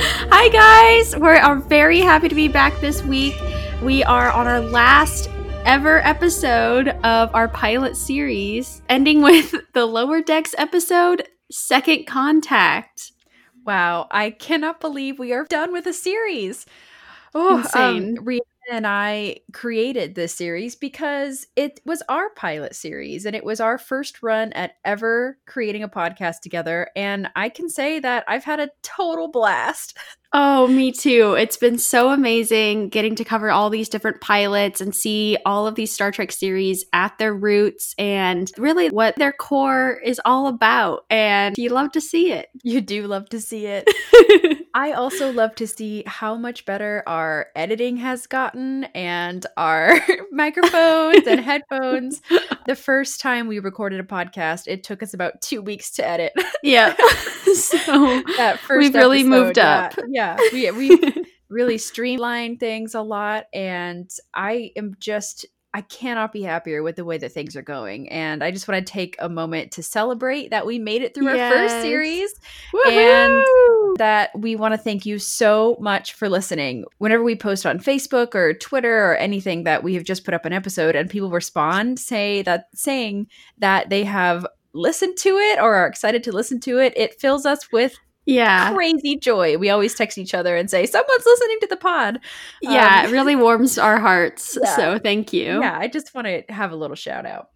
Hi, guys. We are very happy to be back this week. We are on our last ever episode of our pilot series, ending with the Lower Decks episode, Second Contact. Wow, I cannot believe we are done with a series. Oh, Insane. Um, Rhianna and I created this series because it was our pilot series and it was our first run at ever creating a podcast together. And I can say that I've had a total blast. Oh, me too. It's been so amazing getting to cover all these different pilots and see all of these Star Trek series at their roots and really what their core is all about. And you love to see it. You do love to see it. I also love to see how much better our editing has gotten and our microphones and headphones. The first time we recorded a podcast, it took us about two weeks to edit. yeah. so that first we've really episode, moved up. Yeah, we we really streamlined things a lot, and I am just I cannot be happier with the way that things are going. And I just want to take a moment to celebrate that we made it through our first Yes. series Woohoo! That we want to thank you so much for listening. Whenever we post on Facebook or Twitter or anything that we have just put up an episode and people respond, say that saying that they have listened to it or are excited to listen to it, it fills us with yeah. crazy joy. We always text each other and say, Someone's listening to the pod. Yeah, Um, it really warms our hearts. Yeah. So thank you. Yeah, I just want to have a little shout out.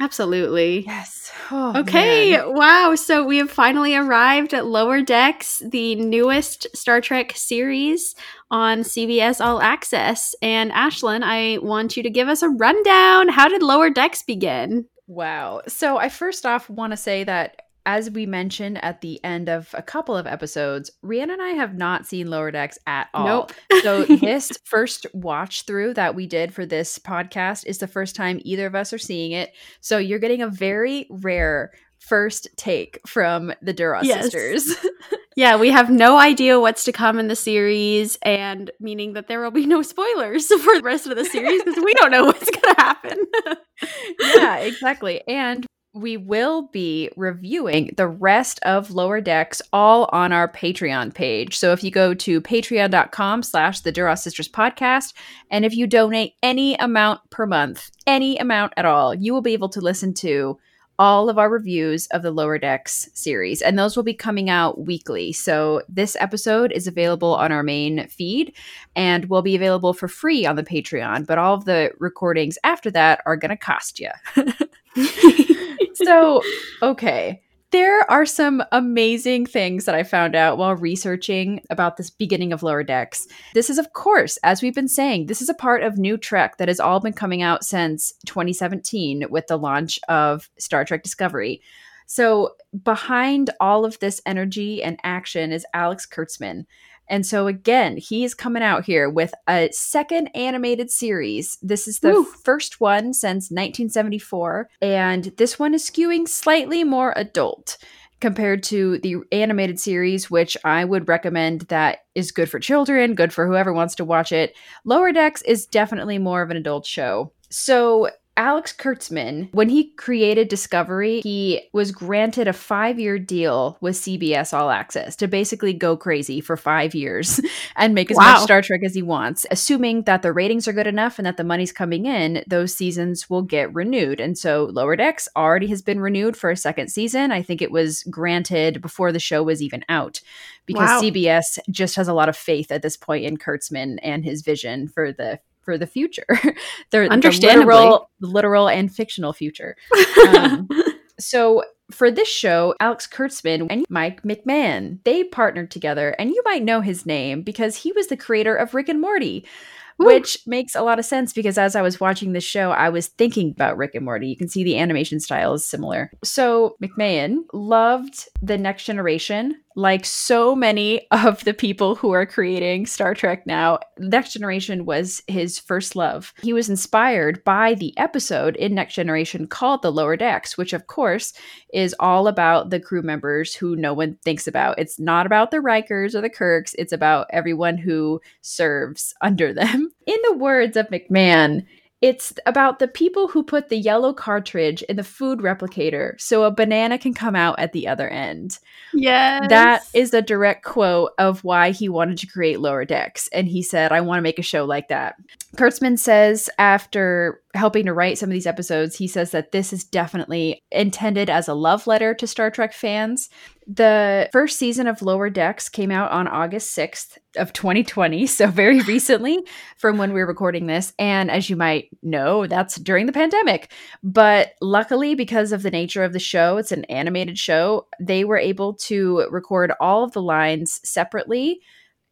Absolutely. Yes. Oh, Okay, man. wow. So we have finally arrived at Lower Decks, the newest Star Trek series on CBS All Access. And Ashlyn, I want you to give us a rundown. How did Lower Decks begin? Wow. So I first off want to say that as we mentioned at the end of a couple of episodes, Rhiannon and I have not seen Lower Decks at all. Nope. so this first watch through that we did for this podcast is the first time either of us are seeing it. So you're getting a very rare first take from the Duras Yes. sisters. Yeah, we have no idea what's to come in the series, and meaning that there will be no spoilers for the rest of the series because we don't know what's going to happen. yeah, exactly. And we will be reviewing the rest of Lower Decks all on our Patreon page. So if you go to patreon.com slash the Duras Sisters podcast, and if you donate any amount per month, any amount at all, you will be able to listen to all of our reviews of the Lower Decks series. And those will be coming out weekly. So this episode is available on our main feed and will be available for free on the Patreon. But all of the recordings after that are going to cost you. so, okay. There are some amazing things that I found out while researching about this beginning of Lower Decks. This is, of course, as we've been saying, this is a part of new Trek that has all been coming out since 2017 with the launch of Star Trek Discovery. So, behind all of this energy and action is Alex Kurtzman. And so, again, he's coming out here with a second animated series. This is the Woo. first one since 1974. And this one is skewing slightly more adult compared to the animated series, which I would recommend that is good for children, good for whoever wants to watch it. Lower Decks is definitely more of an adult show. So, Alex Kurtzman, when he created Discovery, he was granted a five year deal with CBS All Access to basically go crazy for five years and make as Wow. much Star Trek as he wants. Assuming that the ratings are good enough and that the money's coming in, those seasons will get renewed. And so Lower Decks already has been renewed for a second season. I think it was granted before the show was even out because Wow. CBS just has a lot of faith at this point in Kurtzman and his vision for the for the future. Understandably. the literal, literal and fictional future. Um, so for this show, Alex Kurtzman and Mike McMahan, they partnered together, and you might know his name because he was the creator of Rick and Morty. Which makes a lot of sense because as I was watching the show, I was thinking about Rick and Morty. You can see the animation style is similar. So McMahan loved the next generation, like so many of the people who are creating Star Trek now. Next Generation was his first love. He was inspired by the episode in Next Generation called The Lower Decks, which of course is all about the crew members who no one thinks about. It's not about the Rikers or the Kirks, it's about everyone who serves under them. In the words of McMahan, it's about the people who put the yellow cartridge in the food replicator so a banana can come out at the other end. Yes. That is a direct quote of why he wanted to create Lower Decks. And he said, I want to make a show like that. Kurtzman says, after helping to write some of these episodes, he says that this is definitely intended as a love letter to Star Trek fans. The first season of Lower Decks came out on August 6th of 2020, so very recently from when we we're recording this. And as you might know, that's during the pandemic. But luckily, because of the nature of the show, it's an animated show, they were able to record all of the lines separately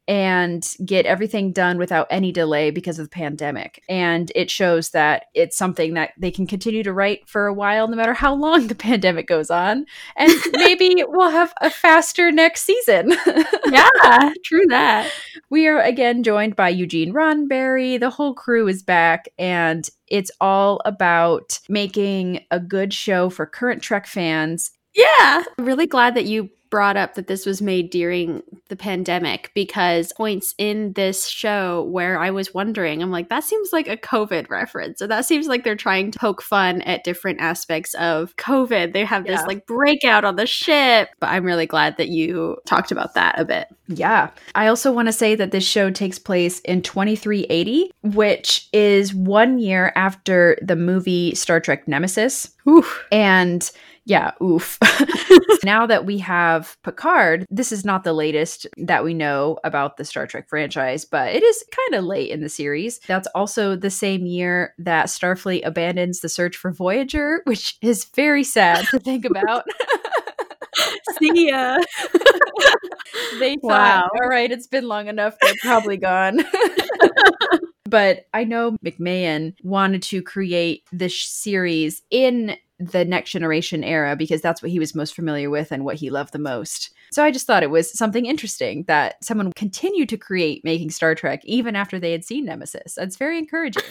and get everything done without any delay because of the pandemic. And it shows that it's something that they can continue to write for a while, no matter how long the pandemic goes on. And maybe we'll have a faster next season. yeah, true that. We are again joined by Eugene Roddenberry. The whole crew is back, and it's all about making a good show for current Trek fans yeah. I'm really glad that you brought up that this was made during the pandemic because points in this show where I was wondering, I'm like, that seems like a COVID reference. So that seems like they're trying to poke fun at different aspects of COVID. They have this Yeah. like breakout on the ship. But I'm really glad that you talked about that a bit. Yeah. I also want to say that this show takes place in 2380, which is one year after the movie Star Trek Nemesis. Oof. And yeah, oof. now that we have Picard, this is not the latest that we know about the Star Trek franchise, but it is kind of late in the series. That's also the same year that Starfleet abandons the search for Voyager, which is very sad to think about. See ya. they thought, Wow. all right, it's been long enough. They're probably gone. But I know McMahan wanted to create this series in the next generation era because that's what he was most familiar with and what he loved the most. So I just thought it was something interesting that someone continued to create making Star Trek even after they had seen Nemesis. That's very encouraging.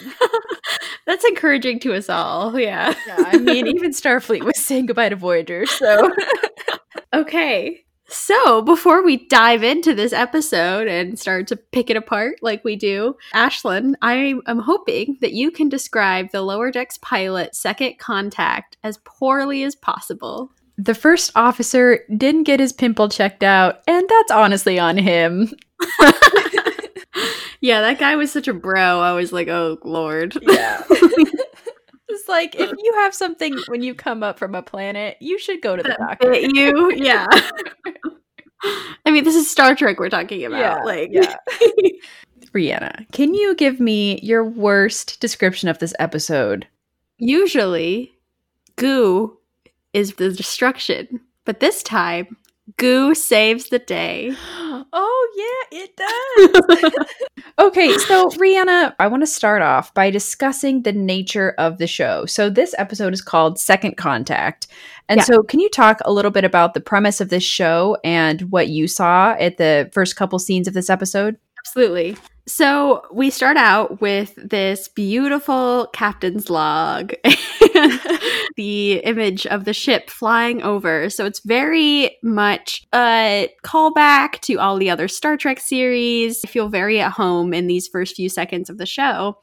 That's encouraging to us all. Yeah. yeah, I mean, even Starfleet was saying goodbye to Voyager. So Okay. So, before we dive into this episode and start to pick it apart like we do, Ashlyn, I am hoping that you can describe the Lower Decks pilot Second Contact as poorly as possible. the first officer didn't get his pimple checked out, and that's honestly on him. Yeah, that guy was such a bro. I was like, oh, Lord. Yeah. It's like if you have something when you come up from a planet, you should go to the doctor. Bit you? Yeah. I mean, this is Star Trek we're talking about. Yeah, like, yeah. Brianna, can you give me your worst description of this episode? usually goo is the destruction, but this time, goo saves the day. Oh, yeah, it does. okay, so Rhianna, I want to start off by discussing the nature of the show. So, this episode is called Second Contact. And Yeah. so, can you talk a little bit about the premise of this show and what you saw at the first couple scenes of this episode? Absolutely. So we start out with this beautiful captain's log the image of the ship flying over. So it's very much a callback to all the other Star Trek series. I feel very at home in these first few seconds of the show.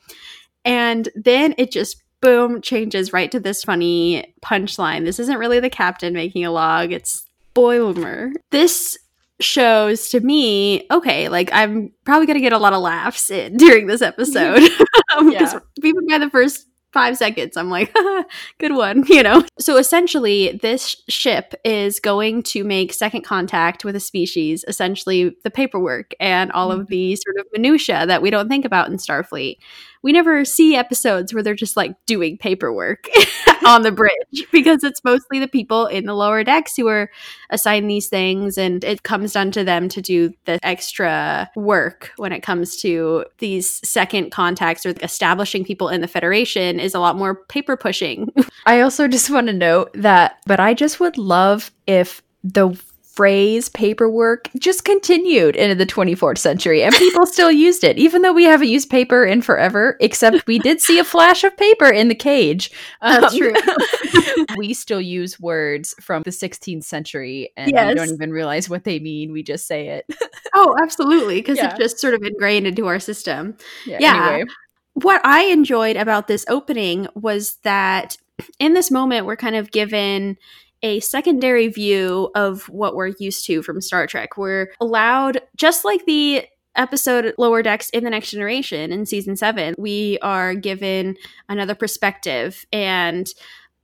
And then it just boom changes right to this funny punchline. This isn't really the captain making a log, it's Boimler. This shows to me, okay, like I'm probably gonna get a lot of laughs in during this episode. Because Yeah. even by the first five seconds, I'm like, good one, you know? So essentially, this ship is going to make second contact with a species, essentially the paperwork and all of mm-hmm. the sort of minutia that we don't think about in Starfleet. We never see episodes where they're just like doing paperwork. on the bridge because it's mostly the people in the lower decks who are assigned these things and it comes down to them to do the extra work when it comes to these second contacts or establishing people in the federation is a lot more paper pushing. I also just want to note that, but I just would love if the phrase paperwork just continued into the 24th century and people still used it, even though we haven't used paper in forever, except we did see a flash of paper in the cage. That's Um, true. we still use words from the 16th century and we don't even realize what they mean. We just say it. oh absolutely because Yeah. it's just sort of ingrained into our system Yeah. Yeah. Anyway. what I enjoyed about this opening was that in this moment, we're kind of given a secondary view of what we're used to from Star Trek. We're allowed, just like the episode Lower Decks in the Next Generation in season seven, we are given another perspective and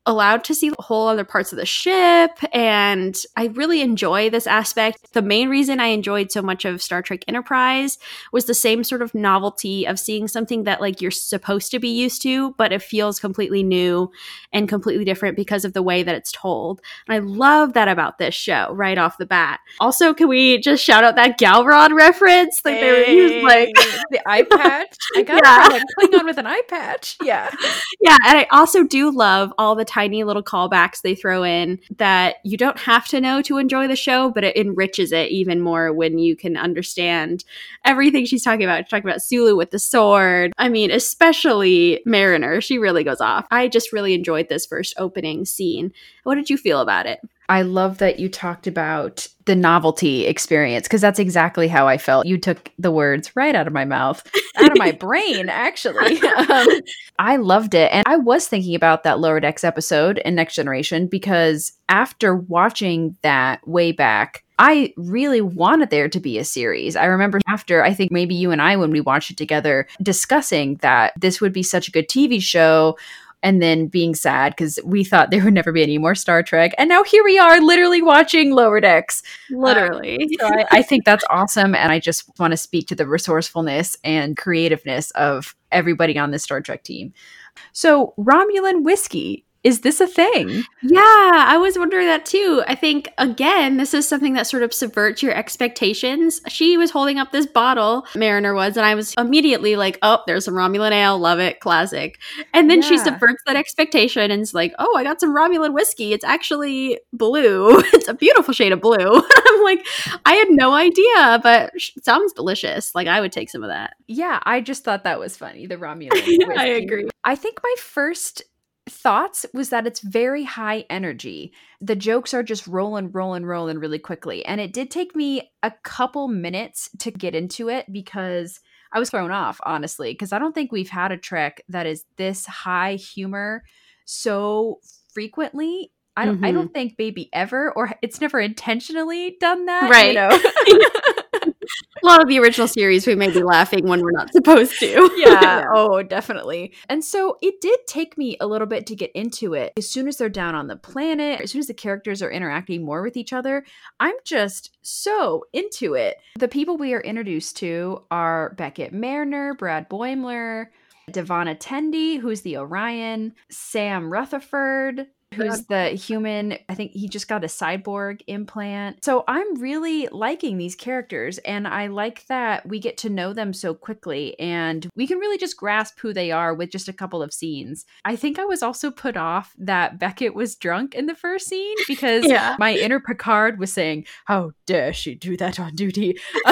allowed to see whole other parts of the ship and i really enjoy this aspect the main reason i enjoyed so much of star trek enterprise was the same sort of novelty of seeing something that like you're supposed to be used to but it feels completely new and completely different because of the way that it's told and i love that about this show right off the bat also can we just shout out that galrod reference like they were used like the eye patch. I got Yeah. it from a Klingon with an eye patch. Yeah. yeah, and I also do love all the tiny little callbacks they throw in that you don't have to know to enjoy the show, but it enriches it even more when you can understand everything she's talking about. She's talking about Sulu with the sword. I mean, especially Mariner. She really goes off. I just really enjoyed this first opening scene. What did you feel about it? I love that you talked about the novelty experience because that's exactly how I felt. You took the words right out of my mouth, out of my brain, actually. Um, I loved it. And I was thinking about that Lower Decks episode in Next Generation because after watching that way back, I really wanted there to be a series. I remember after, I think maybe you and I, when we watched it together, discussing that this would be such a good TV show and then being sad because we thought there would never be any more Star Trek. And now here we are, literally watching Lower Decks. Um, literally. So I, I think that's awesome. And I just want to speak to the resourcefulness and creativeness of everybody on this Star Trek team. So, Romulan whiskey, is this a thing? Yeah, I was wondering that too. I think again, this is something that sort of subverts your expectations. She was holding up this bottle, Mariner was, and I was immediately like, "Oh, there's some Romulan ale, love it, classic." And then she subverts that expectation and is like, "Oh, I got some Romulan whiskey. It's actually blue. it's a beautiful shade of blue." I'm like, I had no idea, but it sounds delicious. Like I would take some of that. Yeah, I just thought that was funny. The Romulan. whiskey. I agree. I think my first thoughts was that it's very high energy. The jokes are just rolling, rolling, rolling really quickly. And it did take me a couple minutes to get into it because I was thrown off, honestly, because I don't think we've had a trek that is this high humor so frequently. I don't, I Mhm. don't think Baby ever, or it's never intentionally done that. Right. You know? A lot of the original series, we may be laughing when we're not supposed to. yeah. Oh, definitely. And so it did take me a little bit to get into it. As soon as they're down on the planet, as soon as the characters are interacting more with each other, I'm just so into it. The people we are introduced to are Beckett Mariner, Brad Boimler, D'Vana Tendi, who's the Orion, Sam Rutherford, who's the human. I think he just got a cyborg implant. So I'm really liking these characters, and I like that we get to know them so quickly, and we can really just grasp who they are with just a couple of scenes. I think I was also put off that Beckett was drunk in the first scene because Yeah. my inner Picard was saying, How dare she do that on duty?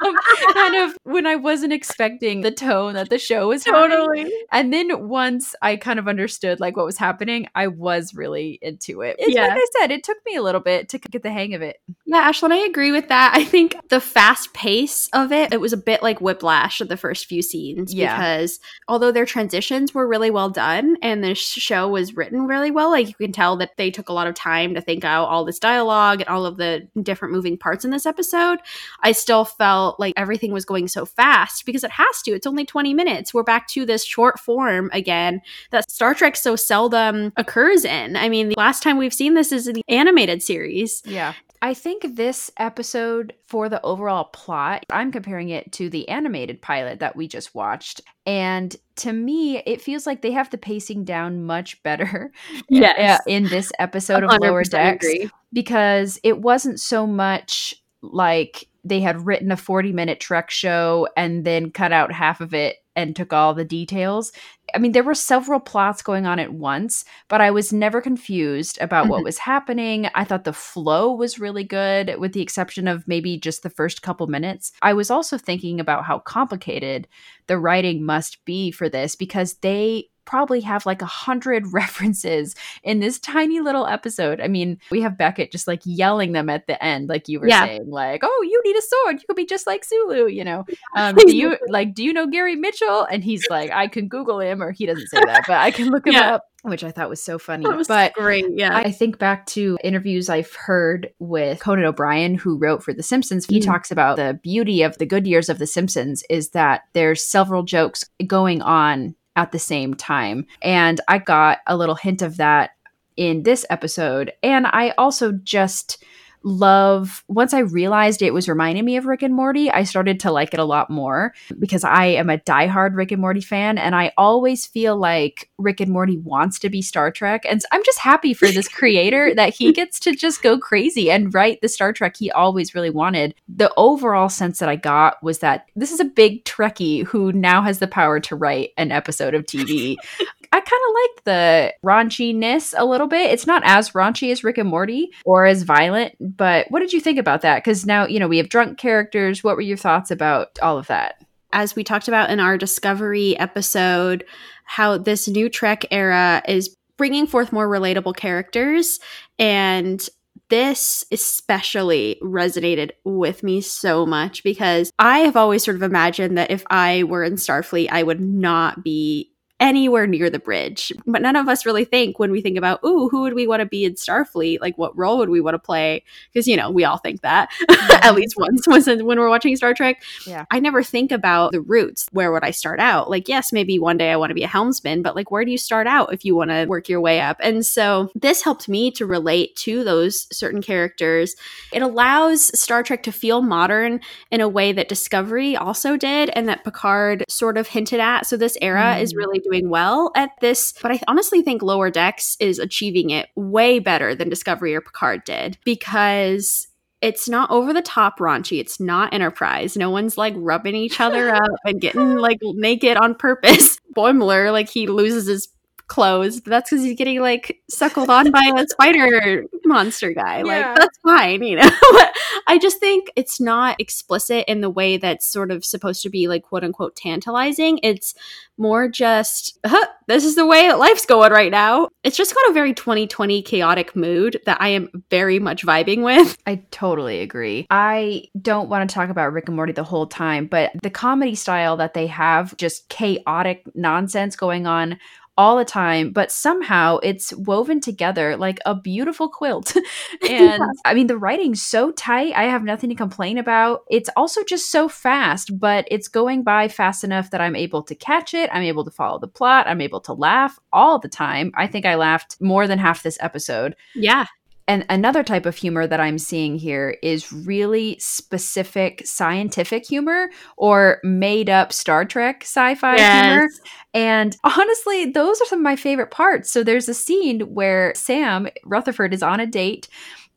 Um, kind of when I wasn't expecting the tone that the show was having. And then once I kind of understood like what was happening, I was really into it. It's Yeah. like I said, it took me a little bit to get the hang of it. Yeah, Ashlyn, I agree with that. I think the fast pace of it, it was a bit like whiplash of the first few scenes Yeah. because although their transitions were really well done and the show was written really well, like you can tell that they took a lot of time to think out all this dialogue and all of the different moving parts in this episode. I still felt like everything was going so fast because it has to. It's only 20 minutes. We're back to this short form again that Star Trek so seldom occurs in. I mean, the last time we've seen this is in the animated series. Yeah. I think this episode, for the overall plot, I'm comparing it to the animated pilot that we just watched. And to me, it feels like they have the pacing down much better Yes. uh, in this episode of Lower 100% Decks agree. because it wasn't so much like they had written a 40 minute Trek show and then cut out half of it and took all the details. I mean, there were several plots going on at once, but I was never confused about what Mhm. was happening. I thought the flow was really good, with the exception of maybe just the first couple minutes. I was also thinking about how complicated the writing must be for this because they probably have like a hundred references in this tiny little episode. I mean, we have Beckett just like yelling them at the end, like you were Yeah. saying, like, "Oh, you need a sword. You could be just like Sulu," you know. Um, do you like? Do you know Gary Mitchell? And he's like, "I can Google him," or he doesn't say that, but I can look him Yeah. up, which I thought was so funny. That was but great. Yeah. I think back to interviews I've heard with Conan O'Brien, who wrote for The Simpsons. He Mm. talks about the beauty of the good years of The Simpsons is that there's several jokes going on at the same time. And I got a little hint of that in this episode. And I also just love once I realized it was reminding me of Rick and Morty, I started to like it a lot more because I am a diehard Rick and Morty fan and I always feel like Rick and Morty wants to be Star Trek. And I'm just happy for this creator that he gets to just go crazy and write the Star Trek he always really wanted. The overall sense that I got was that this is a big Trekkie who now has the power to write an episode of TV. I kind of like the raunchiness a little bit. It's not as raunchy as Rick and Morty or as violent, but what did you think about that? Because now, you know, we have drunk characters. What were your thoughts about all of that? as we talked about in our Discovery episode, how this new Trek era is bringing forth more relatable characters. And this especially resonated with me so much because I have always sort of imagined that if I were in Starfleet, I would not be anywhere near the bridge. But none of us really think when we think about, ooh, who would we want to be in Starfleet? Like, what role would we want to play? Because, you know, we all think that at least once when we're watching Star Trek. Yeah. I never think about the roots. Where would I start out? Like, yes, maybe one day I want to be a helmsman, but like, where do you start out if you want to work your way up? And so this helped me to relate to those certain characters. It allows Star Trek to feel modern in a way that Discovery also did and that Picard sort of hinted at. So this era is Mm. really doing well at this, but I honestly think Lower Decks is achieving it way better than Discovery or Picard did because it's not over the top raunchy. It's not Enterprise. No one's like rubbing each other up and getting like naked on purpose. Boimler, like he loses his clothes, that's because he's getting like suckled on by a spider monster guy. Yeah. Like that's fine, you know. but I just think it's not explicit in the way that's sort of supposed to be like quote unquote tantalizing. It's more just huh, this is the way that life's going right now. It's just got a very 2020 chaotic mood that I am very much vibing with. I totally agree. I don't want to talk about Rick and Morty the whole time, but the comedy style that they have, just chaotic nonsense going on all the time, but somehow it's woven together like a beautiful quilt. and I mean, the writing's so tight. I have nothing to complain about. It's also just so fast, but it's going by fast enough that I'm able to catch it. I'm able to follow the plot. I'm able to laugh all the time. I think I laughed more than half this episode. Yeah. And another type of humor that I'm seeing here is really specific scientific humor or made up Star Trek sci fi humor. And honestly, those are some of my favorite parts. So there's a scene where Sam Rutherford is on a date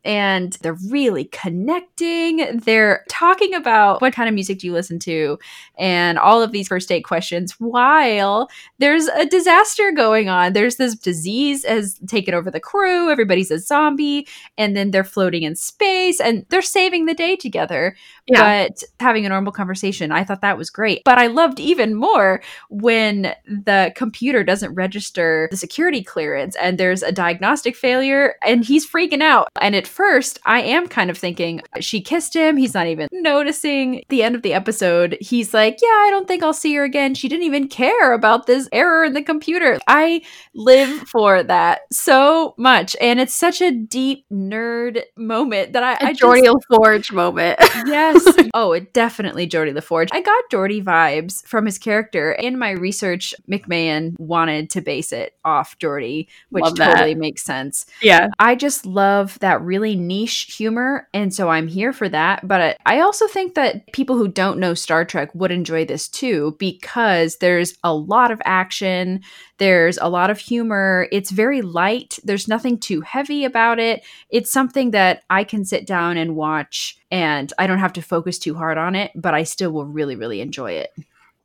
and they're really connecting. They're talking about what kind of music do you listen to and all of these first date questions while there's a disaster going on. There's this disease has taken over the crew, everybody's a zombie, and then they're floating in space and they're saving the day together Yeah. but having a normal conversation. I thought that was great. But I loved even more when the computer doesn't register the security clearance and there's a diagnostic failure and he's freaking out. And at first, I am kind of thinking she kissed him. He's not even noticing. The end of the episode, he's like, Yeah, I don't think I'll see her again. She didn't even care about this error in the computer. I live for that so much. And it's such a deep nerd moment that I, I A just- Geordi LaForge moment. yes. Oh, it definitely Geordi LaForge. I got Geordi vibes from his character. In my research, McMahan wanted to base it off Geordi, which totally makes sense. yeah. I just love that really really niche humor, and so I'm here for that. But I also think that people who don't know Star Trek would enjoy this too because there's a lot of action, there's a lot of humor. It's very light. There's nothing too heavy about it. It's something that I can sit down and watch and I don't have to focus too hard on it, but I still will really, really enjoy it.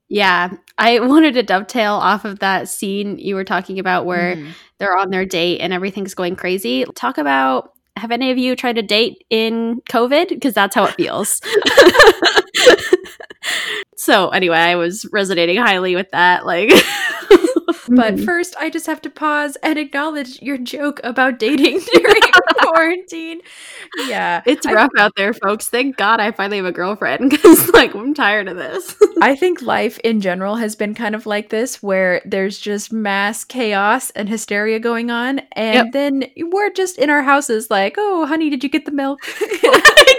Yeah, I wanted to dovetail off of that scene you were talking about where Mhm. they're on their date and everything's going crazy. Talk about have any of you tried to date in COVID? Because that's how it feels. so anyway, I was resonating highly with that. Like, But Mhm. first, I just have to pause and acknowledge your joke about dating during quarantine. Yeah. it's I- rough out there, folks. Thank God I finally have a girlfriend because, like, I'm tired of this. I think life in general has been kind of like this, where there's just mass chaos and hysteria going on. And Yep. then we're just in our houses, like, oh, honey, did you get the milk?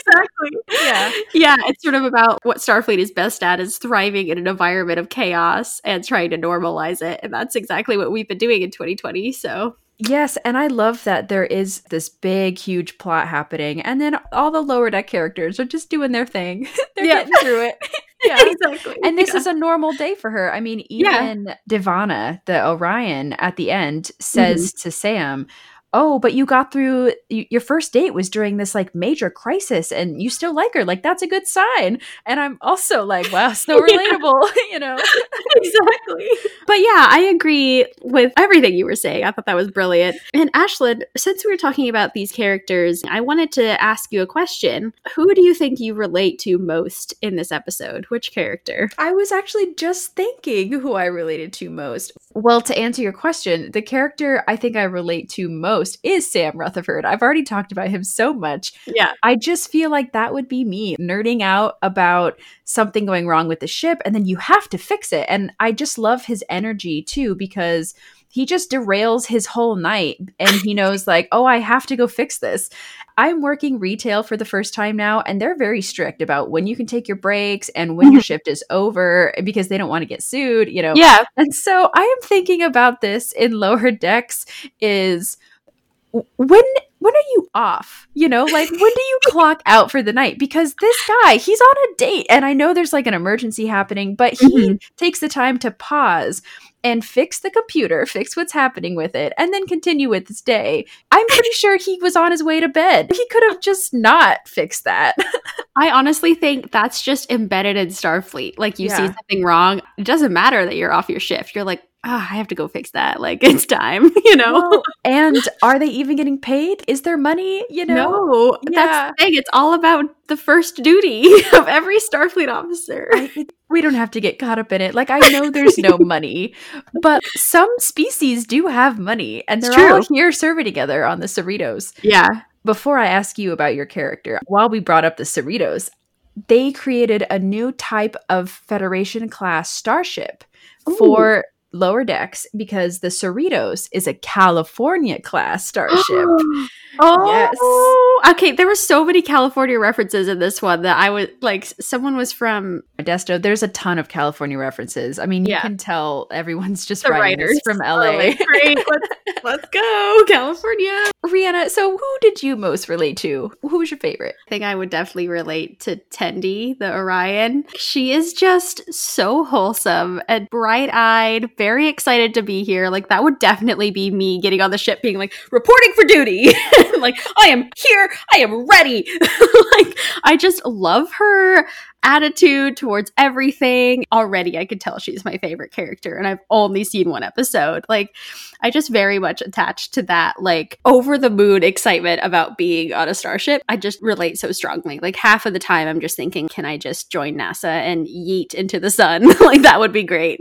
Exactly. Yeah. Yeah, it's sort of about what Starfleet is best at is thriving in an environment of chaos and trying to normalize it. And that's exactly what we've been doing in 2020. So Yes, and I love that there is this big, huge plot happening, and then all the lower deck characters are just doing their thing. They're Yeah. getting through it. yeah. exactly. And this Yeah. is a normal day for her. I mean, Yeah. even D'Vana, the Orion, at the end says mm-hmm. to Sam, Oh, but you got through y- your first date was during this like major crisis and you still like her. Like, that's a good sign. And I'm also like, wow, so relatable, you know? exactly. But yeah, I agree with everything you were saying. I thought that was brilliant. And Ashlyn, since we were talking about these characters, I wanted to ask you a question. Who do you think you relate to most in this episode? Which character? I was actually just thinking who I related to most. Well, to answer your question, the character I think I relate to most is Sam Rutherford. I've already talked about him so much. Yeah. I just feel like that would be me nerding out about something going wrong with the ship, and then you have to fix it. And I just love his energy too because he just derails his whole night and he knows, like, oh, I have to go fix this. I'm working retail for the first time now, and they're very strict about when you can take your breaks and when your mm-hmm. shift is over because they don't want to get sued, you know. Yeah. And so I am thinking about this in lower decks is when when are you off? You know, like when do you clock out for the night? Because this guy, he's on a date and I know there's like an emergency happening, but he mm-hmm. takes the time to pause and fix the computer, fix what's happening with it, and then continue with his day. I'm pretty sure he was on his way to bed. He could have just not fixed that. I honestly think that's just embedded in Starfleet. Like you see something wrong, it doesn't matter that you're off your shift. You're like, ah, I have to go fix that. Like it's time, you know? Well, and are they even getting paid? Is there money? You know? no, Yeah. that's the thing. It's all about the first duty of every Starfleet officer. I, it- we don't have to get caught up in it. Like I know there's no money, but some species do have money, and they're all here serving together on the Cerritos. yeah. Before I ask you about your character, while we brought up the Cerritos, they created a new type of Federation class starship for lower decks because the Cerritos is a California class starship. Oh, yes. Okay, there were so many California references in this one that I was like, someone was from Modesto, there's a ton of California references. I mean, you Yeah. can tell everyone's just the writers from oh, are LA. Great, let's, let's go, California. Rhianna, so who did you most relate to? Who was your favorite? I think I would definitely relate to Tendi, the Orion. She is just so wholesome and bright eyed, very excited to be here. Like, that would definitely be me getting on the ship, being like, reporting for duty. like, I am here, I am ready. like, I just love her attitude towards everything. Already, I could tell she's my favorite character, and I've only seen one episode. Like, I just very much attached to that, like, over the moon excitement about being on a starship. I just relate so strongly. Like, half of the time, I'm just thinking, can I just join NASA and yeet into the sun? like, that would be great.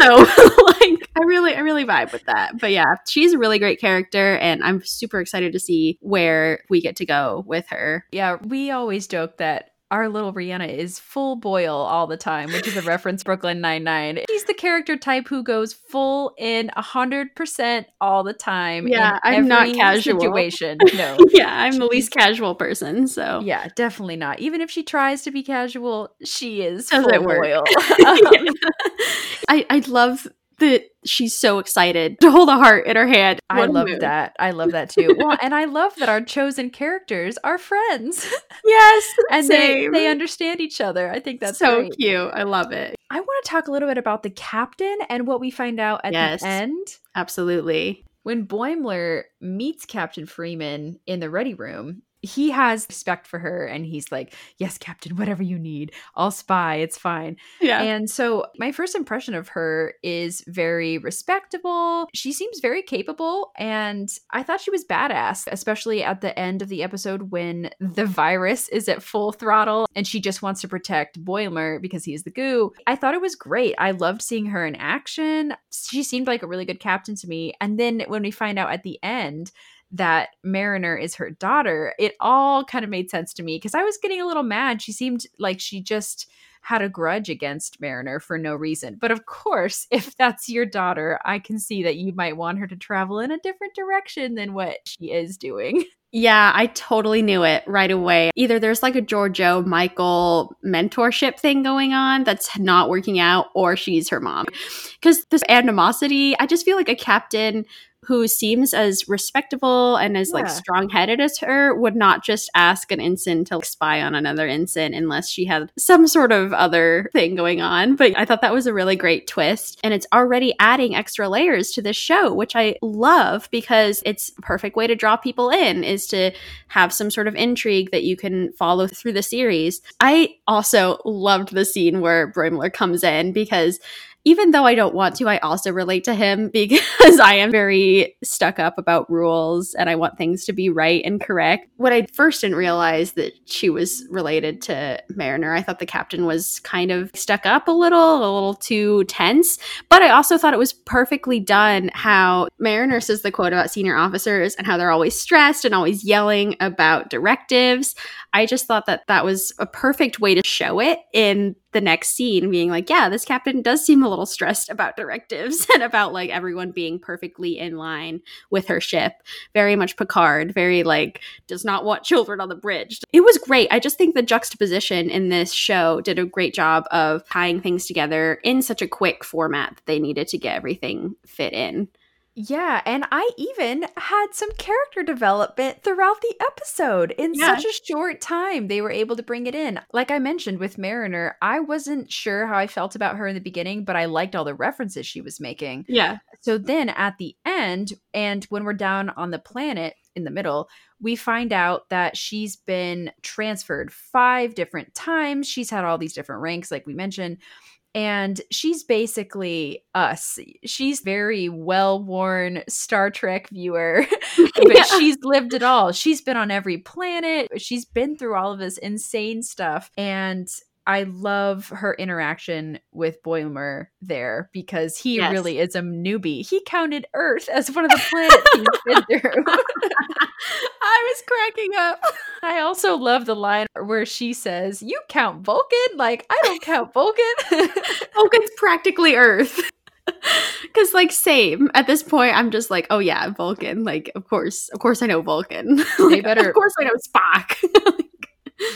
so, like, I really, I really vibe with that. But yeah, she's a really great character, and I'm super excited to see where we get to go with her. Yeah, we always joke that our little Rhianna is full boil all the time, which is a reference Brooklyn Nine Nine. She's the character type who goes full in hundred percent all the time. Yeah, in I'm not casual. Situation, no. yeah, I'm the least casual person, so Yeah, definitely not. Even if she tries to be casual, she is Doesn't full boil. Yeah. I I love that she's so excited to hold a heart in her hand. I What a love mood. that. I love that too. well, and I love that our chosen characters are friends Yes, and they, they understand each other. I think that's so great. cute. I love it. I want to talk a little bit about the captain and what we find out at Yes. the end. Absolutely. When Boimler meets Captain Freeman in the ready room, he has respect for her and he's like, Yes, Captain, whatever you need. I'll spy. It's fine. Yeah. And so my first impression of her is very respectable. She seems very capable and I thought she was badass, especially at the end of the episode when the virus is at full throttle and she just wants to protect Boimler because he's the goo. I thought it was great. I loved seeing her in action. She seemed like a really good captain to me. And then when we find out at the end that Mariner is her daughter, it all kind of made sense to me because I was getting a little mad. She seemed like she just had a grudge against Mariner for no reason. But of course, if that's your daughter, I can see that you might want her to travel in a different direction than what she is doing. Yeah, I totally knew it right away. Either there's like a Georgiou Michael mentorship thing going on that's not working out, or she's her mom. Because this animosity, I just feel like a captain who seems as respectable and as like strong headed as her would not just ask an ensign to spy on another ensign unless she had some sort of other thing going on. But I thought that was a really great twist. And it's already adding extra layers to this show, which I love because it's a perfect way to draw people in is to have some sort of intrigue that you can follow through the series. I also loved the scene where Boimler comes in because even though I don't want to, I also relate to him because I am very stuck up about rules and I want things to be right and correct. When I first didn't realize that she was related to Mariner, I thought the captain was kind of stuck up a little, a little too tense. But I also thought it was perfectly done how Mariner says the quote about senior officers and how they're always stressed and always yelling about directives. I just thought that that was a perfect way to show it in the next scene, being like, yeah, this captain does seem a little stressed about directives and about like everyone being perfectly in line with her ship. Very much Picard, very like, does not want children on the bridge. It was great. I just think the juxtaposition in this show did a great job of tying things together in such a quick format that they needed to get everything fit in. Yeah, and I even had some character development throughout the episode in Yeah. such a short time. They were able to bring it in. Like I mentioned with Mariner, I wasn't sure how I felt about her in the beginning, but I liked all the references she was making. Yeah. So then at the end, and when we're down on the planet in the middle, we find out that she's been transferred five different times. She's had all these different ranks, like we mentioned. And she's basically us. She's very well worn Star Trek viewer, but Yeah. she's lived it all. She's been on every planet. She's been through all of this insane stuff. And I love her interaction with Boimler there because he Yes. really is a newbie. He counted Earth as one of the planets he's been through. I was cracking up. I also love the line where she says, You count Vulcan? Like, I don't count Vulcan. Vulcan's practically Earth. Cause like same at this point, I'm just like, oh yeah, Vulcan. Like, of course, of course, I know Vulcan. Like, better- Of course, I know Spock.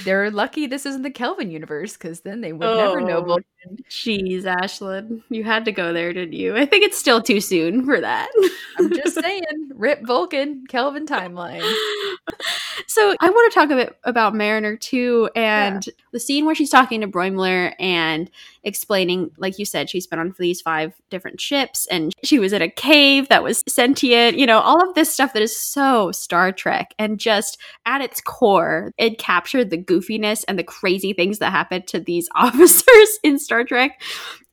They're lucky this isn't the Kelvin universe because then they would never know Oh. Jeez, Ashlyn, you had to go there, didn't you? I think it's still too soon for that. I'm just saying, rip Vulcan, Kelvin timeline. so I want to talk a bit about Mariner too, and the scene where she's talking to Boimler and explaining, like you said, she's been on these five different ships, and she was in a cave that was sentient. You know, all of this stuff that is so Star Trek, and just at its core, it captured the goofiness and the crazy things that happened to these officers in Star Trek,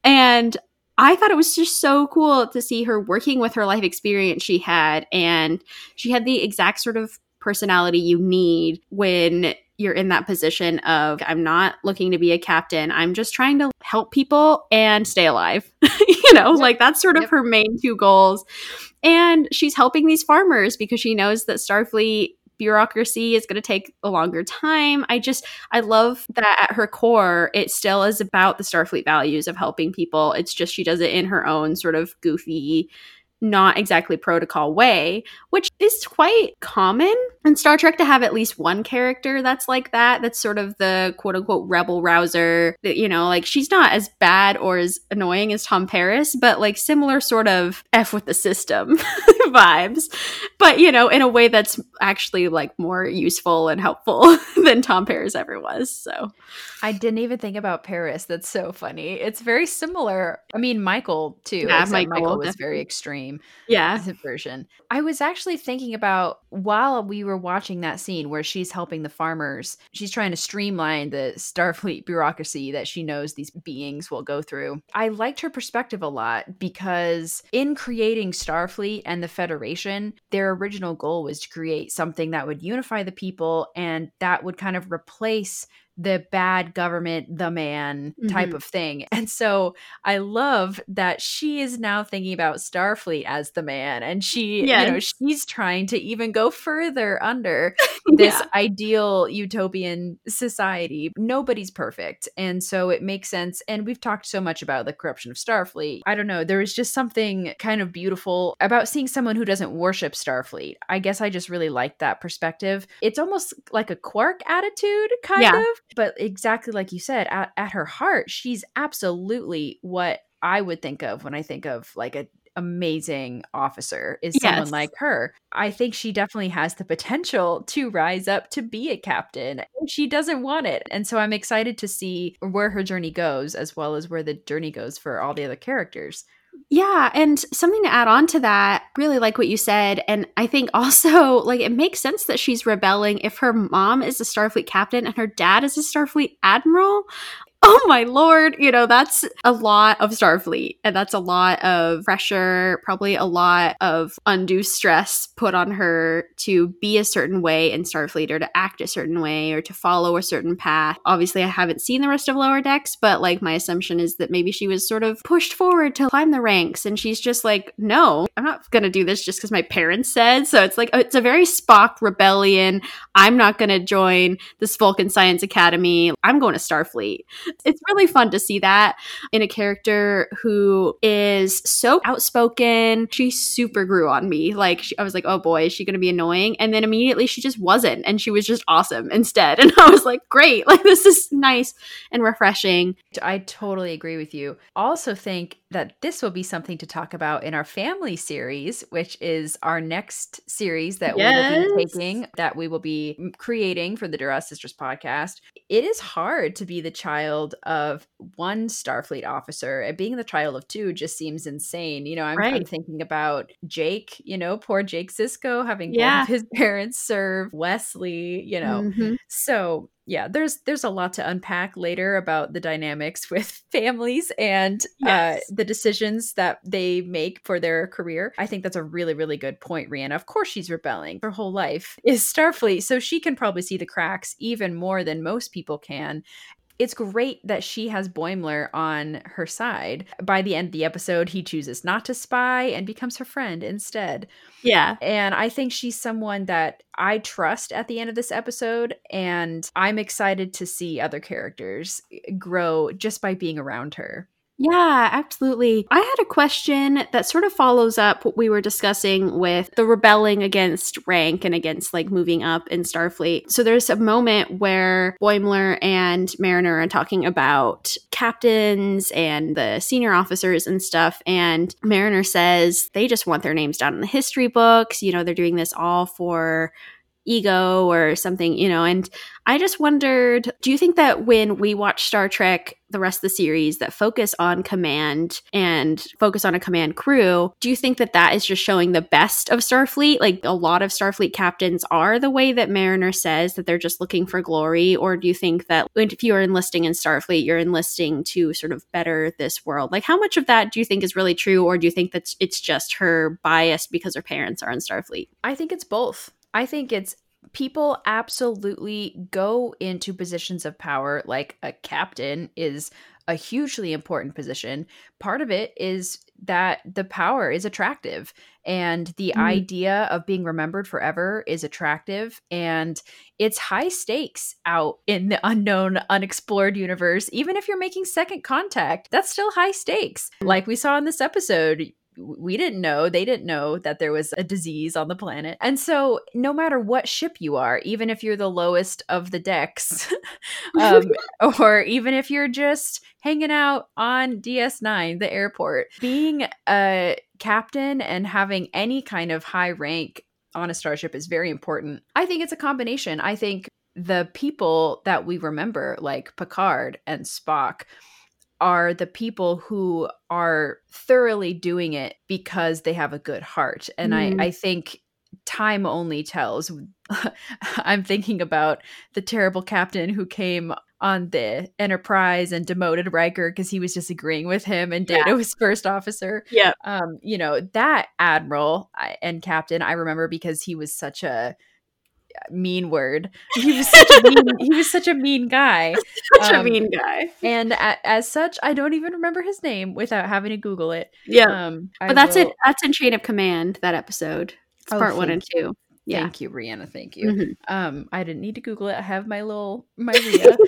and I thought it was just so cool to see her working with her life experience she had. And she had the exact sort of personality you need when you're in that position of, I'm not looking to be a captain. I'm just trying to help people and stay alive. you know, Yep. like that's sort of Yep. her main two goals. And she's helping these farmers because she knows that Starfleet bureaucracy is going to take a longer time. I just I love that at her core it still is about the Starfleet values of helping people. It's just she does it in her own sort of goofy not exactly protocol way, which is quite common in Star Trek to have at least one character that's like that. That's sort of the quote unquote rebel rouser. That you know, like she's not as bad or as annoying as Tom Paris, but like similar sort of f with the system vibes. But you know, in a way that's actually like more useful and helpful than Tom Paris ever was. So I didn't even think about Paris. That's so funny. It's very similar. I mean, Michael too. Yeah, Michael, Michael was definitely. very extreme. yeah, version. I was actually thinking about while we were watching that scene where she's helping the farmers, she's trying to streamline the Starfleet bureaucracy that she knows these beings will go through. I liked her perspective a lot because in creating Starfleet and the Federation, their original goal was to create something that would unify the people and that would kind of replace the bad government, the man type Mhm. of thing. And so I love that she is now thinking about Starfleet as the man and she, you know, she's trying to even go further under this Yeah. ideal utopian society. Nobody's perfect. And so it makes sense. And we've talked so much about the corruption of Starfleet. I don't know. There is just something kind of beautiful about seeing someone who doesn't worship Starfleet. I guess I just really like that perspective. It's almost like a Quark attitude, kind Yeah. of. But exactly like you said, at, at her heart, she's absolutely what I would think of when I think of like a amazing officer is someone like her. I think she definitely has the potential to rise up to be a captain. She doesn't want it. And so I'm excited to see where her journey goes as well as where the journey goes for all the other characters. Yeah, and something to add on to that, really like what you said, and I think also like it makes sense that she's rebelling if her mom is a Starfleet captain and her dad is a Starfleet admiral. Oh my lord, you know, that's a lot of Starfleet and that's a lot of pressure, probably a lot of undue stress put on her to be a certain way in Starfleet or to act a certain way or to follow a certain path. Obviously, I haven't seen the rest of Lower Decks, but like my assumption is that maybe she was sort of pushed forward to climb the ranks and she's just like, no, I'm not going to do this just because my parents said. So it's like, it's a very Spock rebellion. I'm not going to join this Vulcan Science Academy. I'm going to Starfleet it's really fun to see that in a character who is so outspoken. She super grew on me. Like she, I was like, oh boy, is she going to be annoying? And then immediately she just wasn't, and she was just awesome instead. And I was like, great, like this is nice and refreshing. I totally agree with you. Also, think that this will be something to talk about in our family series, which is our next series that we will be taking, that we will be creating for the Duras Sisters podcast. It is hard to be the child of one Starfleet officer, and being the child of two just seems insane. You know, I'm, I'm thinking about Jake, you know, poor Jake Sisko having both Yeah. his parents serve, Wesley, you know, Mhm. so yeah there's there's a lot to unpack later about the dynamics with families and Yes. uh, the decisions that they make for their career. I think that's a really really good point Rhianna. Of course she's rebelling. Her whole life is starfleet so she can probably see the cracks even more than most people can it's great that she has Boimler on her side. By the end of the episode, he chooses not to spy and becomes her friend instead. Yeah. And I think she's someone that I trust at the end of this episode. And I'm excited to see other characters grow just by being around her. Yeah, absolutely. I had a question that sort of follows up what we were discussing with the rebelling against rank and against like moving up in Starfleet. So there's a moment where Boimler and Mariner are talking about captains and the senior officers and stuff. And Mariner says they just want their names down in the history books. You know, they're doing this all for ego or something, you know. And I just wondered do you think that when we watch Star Trek, the rest of the series that focus on command and focus on a command crew, do you think that that is just showing the best of Starfleet? Like a lot of Starfleet captains are the way that Mariner says that they're just looking for glory? Or do you think that if you're enlisting in Starfleet, you're enlisting to sort of better this world? Like how much of that do you think is really true? Or do you think that it's just her bias because her parents are in Starfleet? I think it's both. I think it's people absolutely go into positions of power like a captain is a hugely important position. Part of it is that the power is attractive and the Mhm. idea of being remembered forever is attractive and it's high stakes out in the unknown unexplored universe even if you're making second contact that's still high stakes like we saw in this episode we didn't know they didn't know that there was a disease on the planet. And so no matter what ship you are even if you're the lowest of the decks um, or even if you're just hanging out on ds9 the airport being a captain and having any kind of high rank on a starship is very important. I think it's a combination. I think the people that we remember like picard and spock are the people who are thoroughly doing it because they have a good heart. And Mm. I, I think time only tells. I'm thinking about the terrible captain who came on the Enterprise and demoted Riker because he was disagreeing with him and Data Yeah. was first officer. Yeah. Um, you know, that admiral and captain I remember because he was such a mean word. He was such a mean he was such a mean guy. Such a Um, mean guy. And a- as such, I don't even remember his name without having to Google it. Yeah. Um, I but that's will- it. That's in Chain of Command, that episode. It's Oh, part one and two. Yeah. Thank you, Rhianna. Thank you. Mhm. Um, I didn't need to Google it. I have my little my.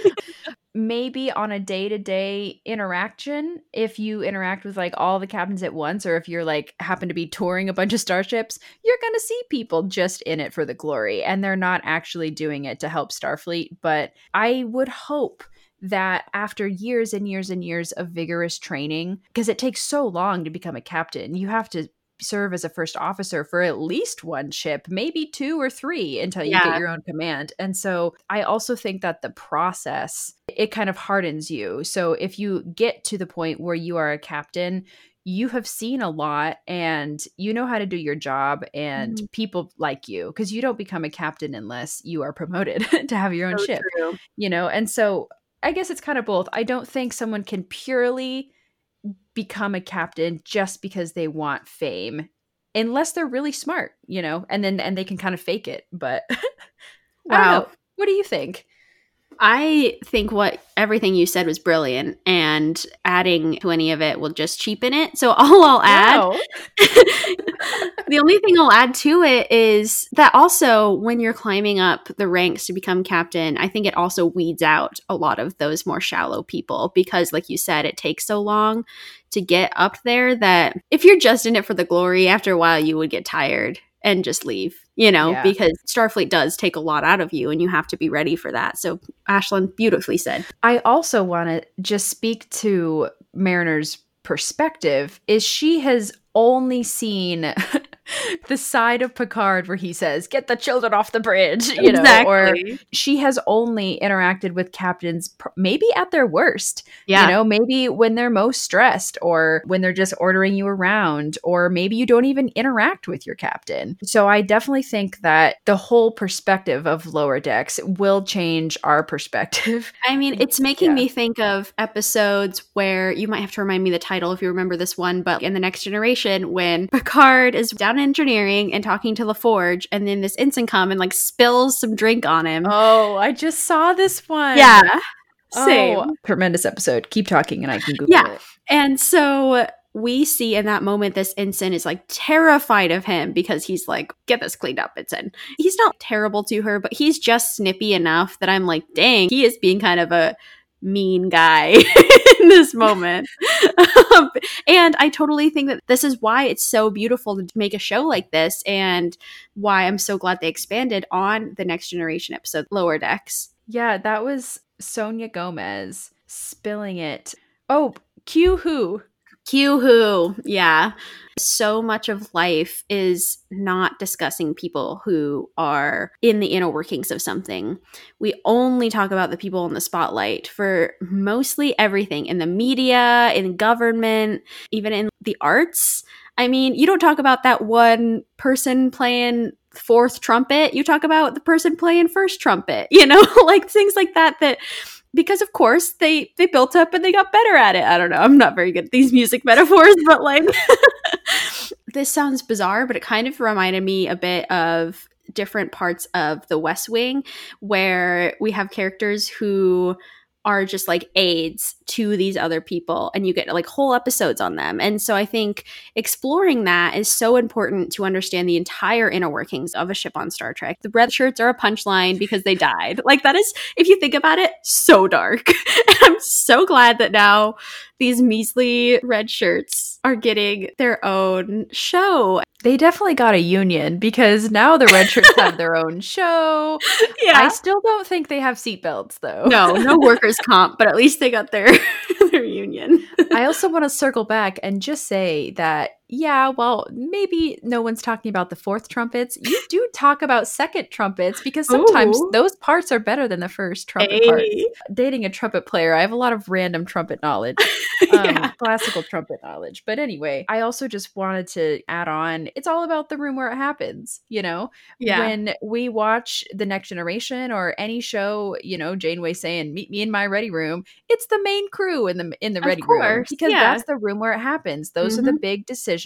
Maybe on a day to day interaction, if you interact with like all the captains at once, or if you're like happen to be touring a bunch of starships, you're gonna see people just in it for the glory, and they're not actually doing it to help Starfleet. But I would hope that after years and years and years of vigorous training, because it takes so long to become a captain, you have to serve as a first officer for at least one ship, maybe two or three until you Yeah. get your own command. And so I also think that the process it kind of hardens you. So if you get to the point where you are a captain, you have seen a lot and you know how to do your job and Mm-hmm. people like you because you don't become a captain unless you are promoted to have your own So ship true. you know and so i guess it's kind of both i don't think someone can purely become a captain just because they want fame unless they're really smart you know and then and they can kind of fake it but Wow. what do you think I think what everything you said was brilliant, and adding to any of it will just cheapen it. So all I'll add Wow. the only thing I'll add to it is that also when you're climbing up the ranks to become captain, I think it also weeds out a lot of those more shallow people because, like you said, it takes so long to get up there that if you're just in it for the glory, after a while you would get tired and just leave, you know, Yeah. because Starfleet does take a lot out of you and you have to be ready for that. So, Ashlyn beautifully said. I also want to just speak to Mariner's perspective is she has only seen the side of Picard where he says, "Get the children off the bridge," you know, or she has only interacted with captains pr- maybe at their worst. yeah. You know, maybe when they're most stressed or when they're just ordering you around, or maybe you don't even interact with your captain. So I definitely think that the whole perspective of lower decks will change our perspective. I mean, it's making Yeah. me think of episodes where you might have to remind me the title if you remember this one, but in the next generation, when Picard is down in engineering and talking to LaForge, and then this ensign come and like spills some drink on him. Oh, I just saw this one. yeah. Oh, tremendous episode. Keep talking and I can Google Yeah. it. And so we see in that moment this ensign is like terrified of him because he's like, get this cleaned up, ensign. He's not terrible to her, but he's just snippy enough that I'm like, dang, he is being kind of a mean guy in this moment. Um, and I totally think that this is why it's so beautiful to make a show like this and why I'm so glad they expanded on the next generation episode, Lower Decks. Yeah, that was Sonya Gomez spilling it. Oh, Q who? Q who, yeah. So much of life is not discussing people who are in the inner workings of something. We only talk about the people in the spotlight for mostly everything in the media, in government, even in the arts. I mean, you don't talk about that one person playing fourth trumpet. You talk about the person playing first trumpet, you know, like things like that that because of course they they built up and they got better at it. I don't know. I'm not very good at these music metaphors, but like this sounds bizarre, but it kind of reminded me a bit of different parts of the West Wing where we have characters who are just like aides to these other people and you get like whole episodes on them. And so I think exploring that is so important to understand the entire inner workings of a ship on Star Trek. The red shirts are a punchline because they died. Like that is if you think about it, so dark. I'm so glad that now these measly red shirts are getting their own show. They definitely got a union because now the red shirts have their own show. Yeah. I still don't think they have seatbelts though. no, no workers' comp, but at least they got their their union. I also want to circle back and just say that yeah, well, maybe no one's talking about the fourth trumpets. You do talk about second trumpets because sometimes Ooh. those parts are better than the first trumpet Hey. parts. Dating a trumpet player, I have a lot of random trumpet knowledge, um, Yeah. classical trumpet knowledge. But anyway, I also just wanted to add on it's all about the room where it happens, you know? Yeah. When we watch The Next Generation or any show, you know, Janeway saying, Meet me in my ready room, it's the main crew in the in the ready room. Because yeah. that's the room where it happens. Those are the Mhm. big decisions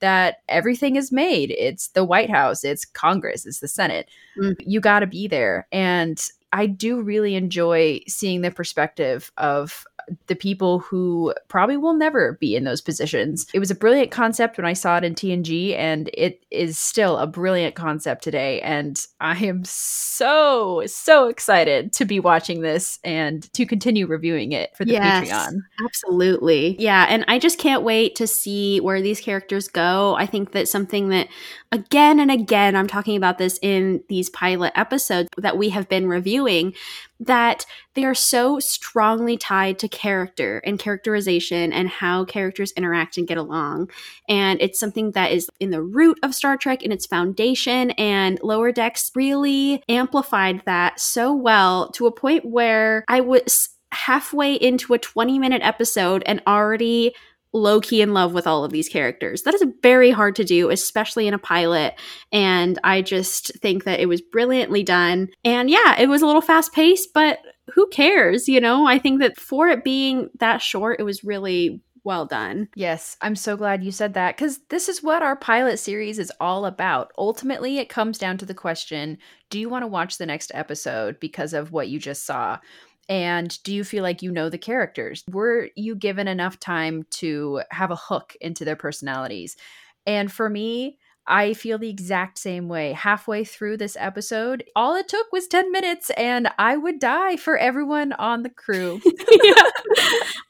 that everything is made. It's the White House, it's Congress, it's the Senate. Mm. You got to be there. And I do really enjoy seeing the perspective of the people who probably will never be in those positions. It was a brilliant concept when I saw it in TNG, and it is still a brilliant concept today. And I am so, so excited to be watching this and to continue reviewing it for the Yes. Patreon. Absolutely. Yeah. And I just can't wait to see where these characters go. I think that something that, again and again, I'm talking about this in these pilot episodes that we have been reviewing, that they are so strongly tied to character and characterization and how characters interact and get along. And it's something that is in the root of Star Trek in its foundation. And Lower Decks really amplified that so well to a point where I was halfway into a 20 minute episode and already low key in love with all of these characters. That is very hard to do, especially in a pilot. And I just think that it was brilliantly done. And yeah, it was a little fast paced, but who cares? You know, I think that for it being that short, it was really well done. Yes, I'm so glad you said that because this is what our pilot series is all about. Ultimately, it comes down to the question do you want to watch the next episode because of what you just saw? And do you feel like you know the characters? Were you given enough time to have a hook into their personalities? And for me, I feel the exact same way. Halfway through this episode, all it took was 10 minutes and I would die for everyone on the crew. yeah.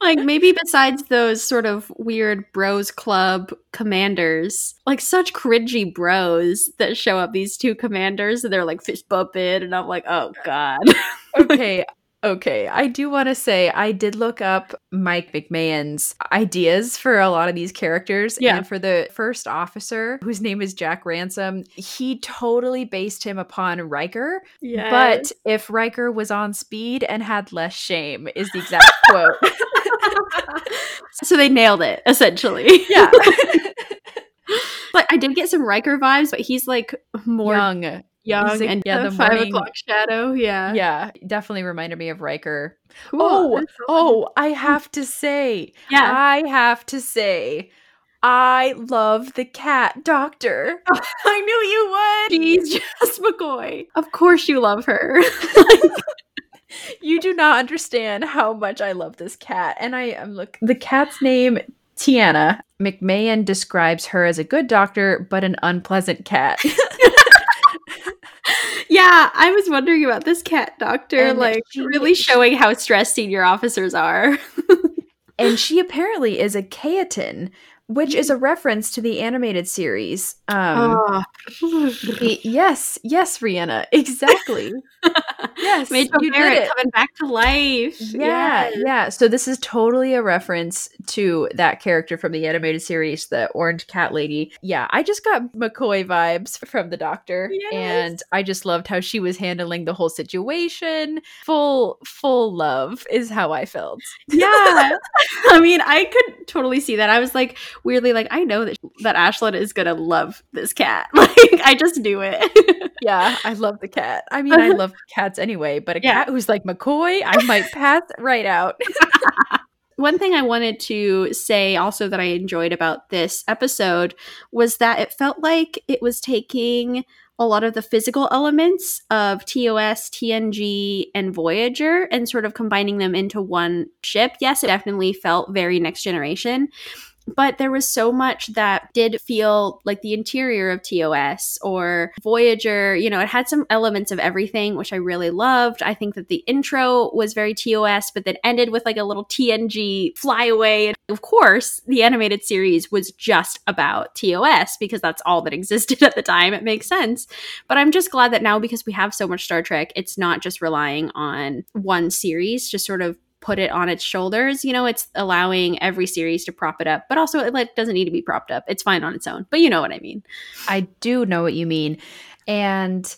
Like maybe besides those sort of weird bros club commanders, like such cringy bros that show up, these two commanders, and they're like fist bumping, and I'm like, oh god. okay. Okay, I do want to say I did look up Mike McMahan's ideas for a lot of these characters. Yeah. And for the first officer, whose name is Jack Ransom, he totally based him upon Riker. Yeah. But if Riker was on speed and had less shame, is the exact quote. so they nailed it, essentially. yeah. Like I did get some Riker vibes, but he's like more young, Young. And yeah, the five morning- o'clock shadow. Yeah. Yeah, definitely reminded me of Riker. Cool. Oh, so oh, I mm. have to say, Yeah. I have to say, I love the cat doctor. I knew you would. She's Jess McCoy. Of course you love her. You do not understand how much I love this cat. And I am look the cat's name T'Ana. McMahan describes her as a good doctor, but an unpleasant cat. Yeah, I was wondering about this cat doctor, And like she- really showing how stressed senior officers are. and she apparently is a Caitian, which is a reference to the animated series. Um Oh. y- yes, yes, Rhianna. Exactly. Yes, Major you did Barrett it. coming back to life. Yeah, Yes. yeah. So this is totally a reference to that character from the animated series, the orange cat lady. Yeah, I just got McCoy vibes from the doctor, Yes. and I just loved how she was handling the whole situation. Full, full love is how I felt. yeah i mean i could totally see that i was like weirdly like i know that that ashlyn is gonna love this cat like i just knew it Yeah, I love the cat. I mean, I love cats anyway, but a Yeah. cat who's like McCoy, I might pass right out. one thing i wanted to say also that i enjoyed about this episode was that it felt like it was taking a lot of the physical elements of TOS, TNG, and Voyager and sort of combining them into one ship. Yes, it definitely felt very next generation, but there was so much that did feel like the interior of TOS or Voyager. You know, it had some elements of everything, which I really loved. I think that the intro was very TOS, but then ended with like a little TNG flyaway. And of course, the animated series was just about TOS because that's all that existed at the time. It makes sense. But I'm just glad that now, because we have so much Star Trek, it's not just relying on one series to sort of put it on its shoulders. You know, it's allowing every series to prop it up, but also it like, doesn't need to be propped up. It's fine on its own. But you know what I mean. I do know what you mean. And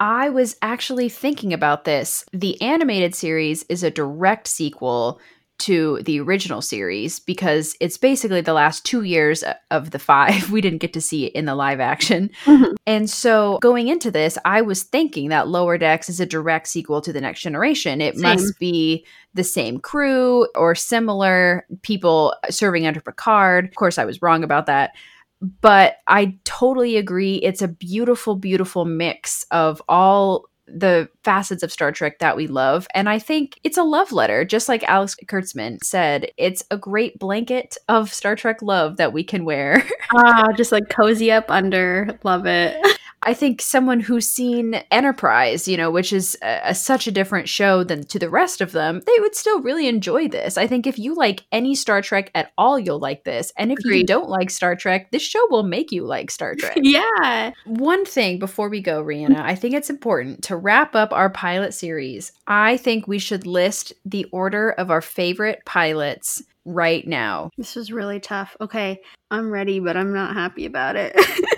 I was actually thinking about this. The animated series is a direct sequel to the original series because it's basically the last two years of the five we didn't get to see in the live action. Mhm. And so going into this, I was thinking that Lower Decks is a direct sequel to The Next Generation. It Same. must be the same crew or similar people serving under Picard. Of course, I was wrong about that. But I totally agree. It's a beautiful, beautiful mix of all the facets of Star Trek that we love. And I think it's a love letter, just like Alex Kurtzman said. It's a great blanket of Star Trek love that we can wear. Ah, just like cozy up under. Love it. I think someone who's seen Enterprise, you know, which is a, a- such a different show than to the rest of them, they would still really enjoy this. I think if you like any Star Trek at all, you'll like this. And if you don't like Star Trek, this show will make you like Star Trek. yeah. One thing before we go, Rhianna, I think it's important to wrap up our pilot series. I think we should list the order of our favorite pilots right now. This is really tough. Okay. I'm ready, but I'm not happy about it.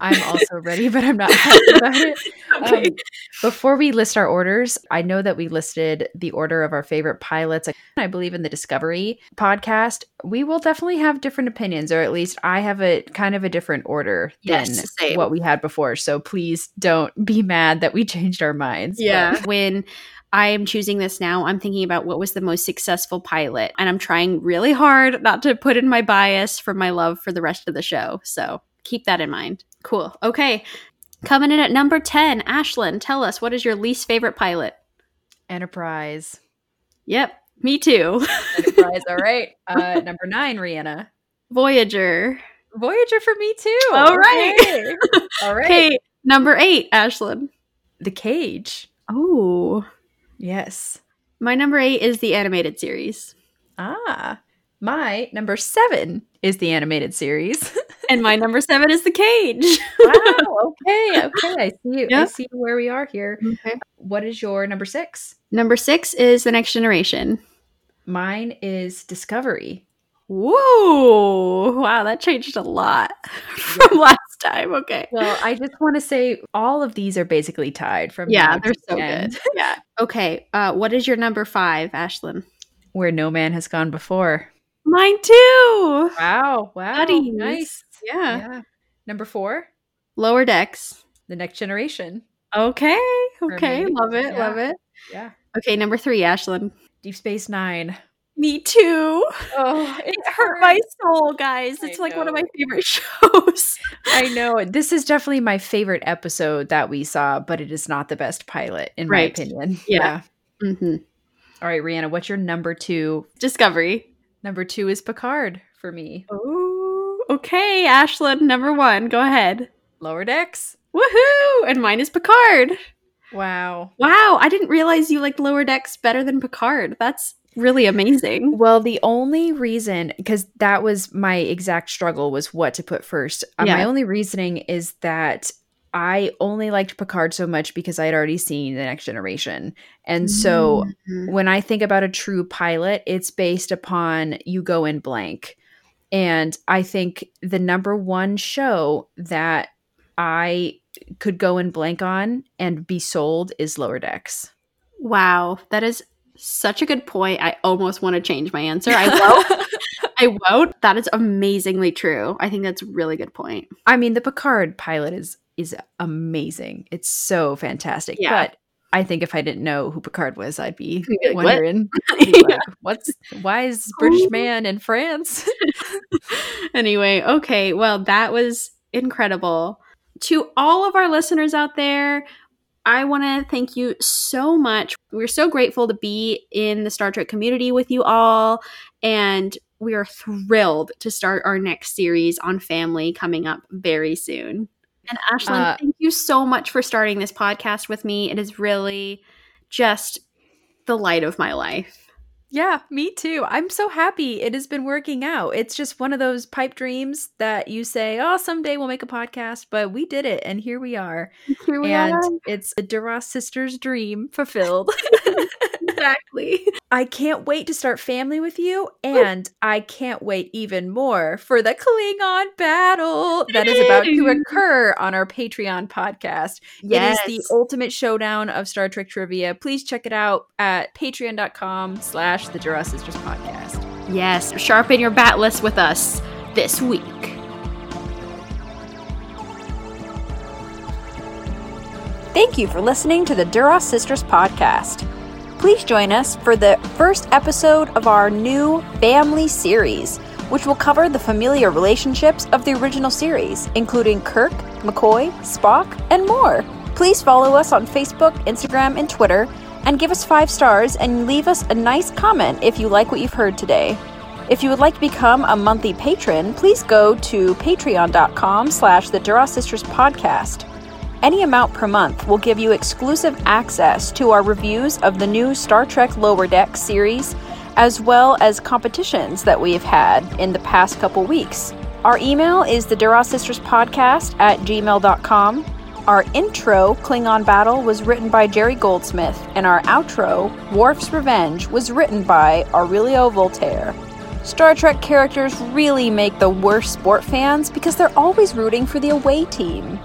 I'm also ready, but I'm not happy about it. Okay. Um, before we list our orders, I know that we listed the order of our favorite pilots. I believe in the Discovery podcast. We will definitely have different opinions, or at least I have a kind of a different order Yes, than same. what we had before. So please don't be mad that we changed our minds. But- when I am choosing this now, I'm thinking about what was the most successful pilot. And I'm trying really hard not to put in my bias for my love for the rest of the show. So keep that in mind. Cool. Okay. Coming in at number 10, Ashlyn, tell us what is your least favorite pilot? Enterprise. Yep. Me too. Enterprise. All right. Uh, number nine, Rhianna. Voyager. Voyager for me too. All right. Okay. All right. Okay. Number eight, Ashlyn. The Cage. Oh. Yes. My number eight is the animated series. Ah. My number seven is the animated series. And my number seven is the cage. wow. Okay. Okay. I see. you. I see where we are here. Okay. What is your number six? Number six is the next generation. Mine is Discovery. Whoa! Wow, that changed a lot from last time. Okay. Well, I just want to say all of these are basically tied from Yeah, they're so end, good. Yeah. Okay. Uh, what is your number five, Ashlyn? Where no man has gone before. Mine too. Wow. Wow. Buddies. Nice. Yeah. Yeah. Number four, Lower decks. The Next Generation. Okay. Okay. Love it. Yeah. Love it. Yeah. Okay. Number three, Ashlyn. Deep Space Nine. Me too. Oh, It hurt my soul, guys. I It's like one of my favorite shows. I know. This is definitely my favorite episode that we saw, but it is not the best pilot, in Right. my opinion. Yeah. hmm All right, Rhianna, what's your number two? Discovery. Number two is Picard for me. Oh, okay. Ashlyn, number one. Go ahead. Lower Decks. Woohoo! And mine is Picard. Wow. Wow, I didn't realize you liked Lower Decks better than Picard. That's really amazing. Well, the only reason, because that was my exact struggle, was what to put first. Uh, My only reasoning is that I only liked Picard so much because I had already seen The Next Generation. And so Mhm. when I think about a true pilot, it's based upon you go in blank. And I think the number one show that I could go in blank on and be sold is Lower Decks. wow, that is such a good point. I almost want to change my answer. I won't. I won't. That is amazingly true. I think that's a really good point. I mean, the Picard pilot is is amazing. It's so fantastic. Yeah. But I think if I didn't know who Picard was, I'd be like, wondering, I'd be Yeah. like, what's why is British man in France? anyway, okay. Well, that was incredible. To all of our listeners out there, I want to thank you so much. We're so grateful to be in the Star Trek community with you all. And we are thrilled to start our next series on family coming up very soon. And Ashlyn, Uh, thank you so much for starting this podcast with me. It is really just the light of my life. Yeah, me too. I'm so happy it has been working out. It's just one of those pipe dreams that you say, oh, someday we'll make a podcast, but we did it, and here we are. Here we and are. it's the Duras sisters' dream fulfilled. Exactly. I can't wait to start family with you, and I can't wait even more for the Klingon battle that is about to occur on our Patreon podcast. Yes. It is the ultimate showdown of Star Trek trivia. Please check it out at patreon.com slash the Duras Sisters Podcast. Yes, sharpen your bat'leth with us this week. Thank you for listening to the Duras Sisters podcast. Please join us for the first episode of our new family series, which will cover the familiar relationships of the original series, including Kirk, McCoy, Spock, and more. Please follow us on Facebook, Instagram, and Twitter, and give us five stars and leave us a nice comment if you like what you've heard today. If you would like to become a monthly patron, please go to patreon.com slash the Duras Sisters podcast. Any amount per month will give you exclusive access to our reviews of the new Star Trek Lower Deck series, as well as competitions that we have had in the past couple weeks. Our email is the Duras Sisters Podcast at gmail.com. Our intro, Klingon Battle, was written by Jerry Goldsmith, and our outro, Worf's Revenge, was written by Aurelio Voltaire. Star Trek characters really make the worst sport fans because they're always rooting for the away team.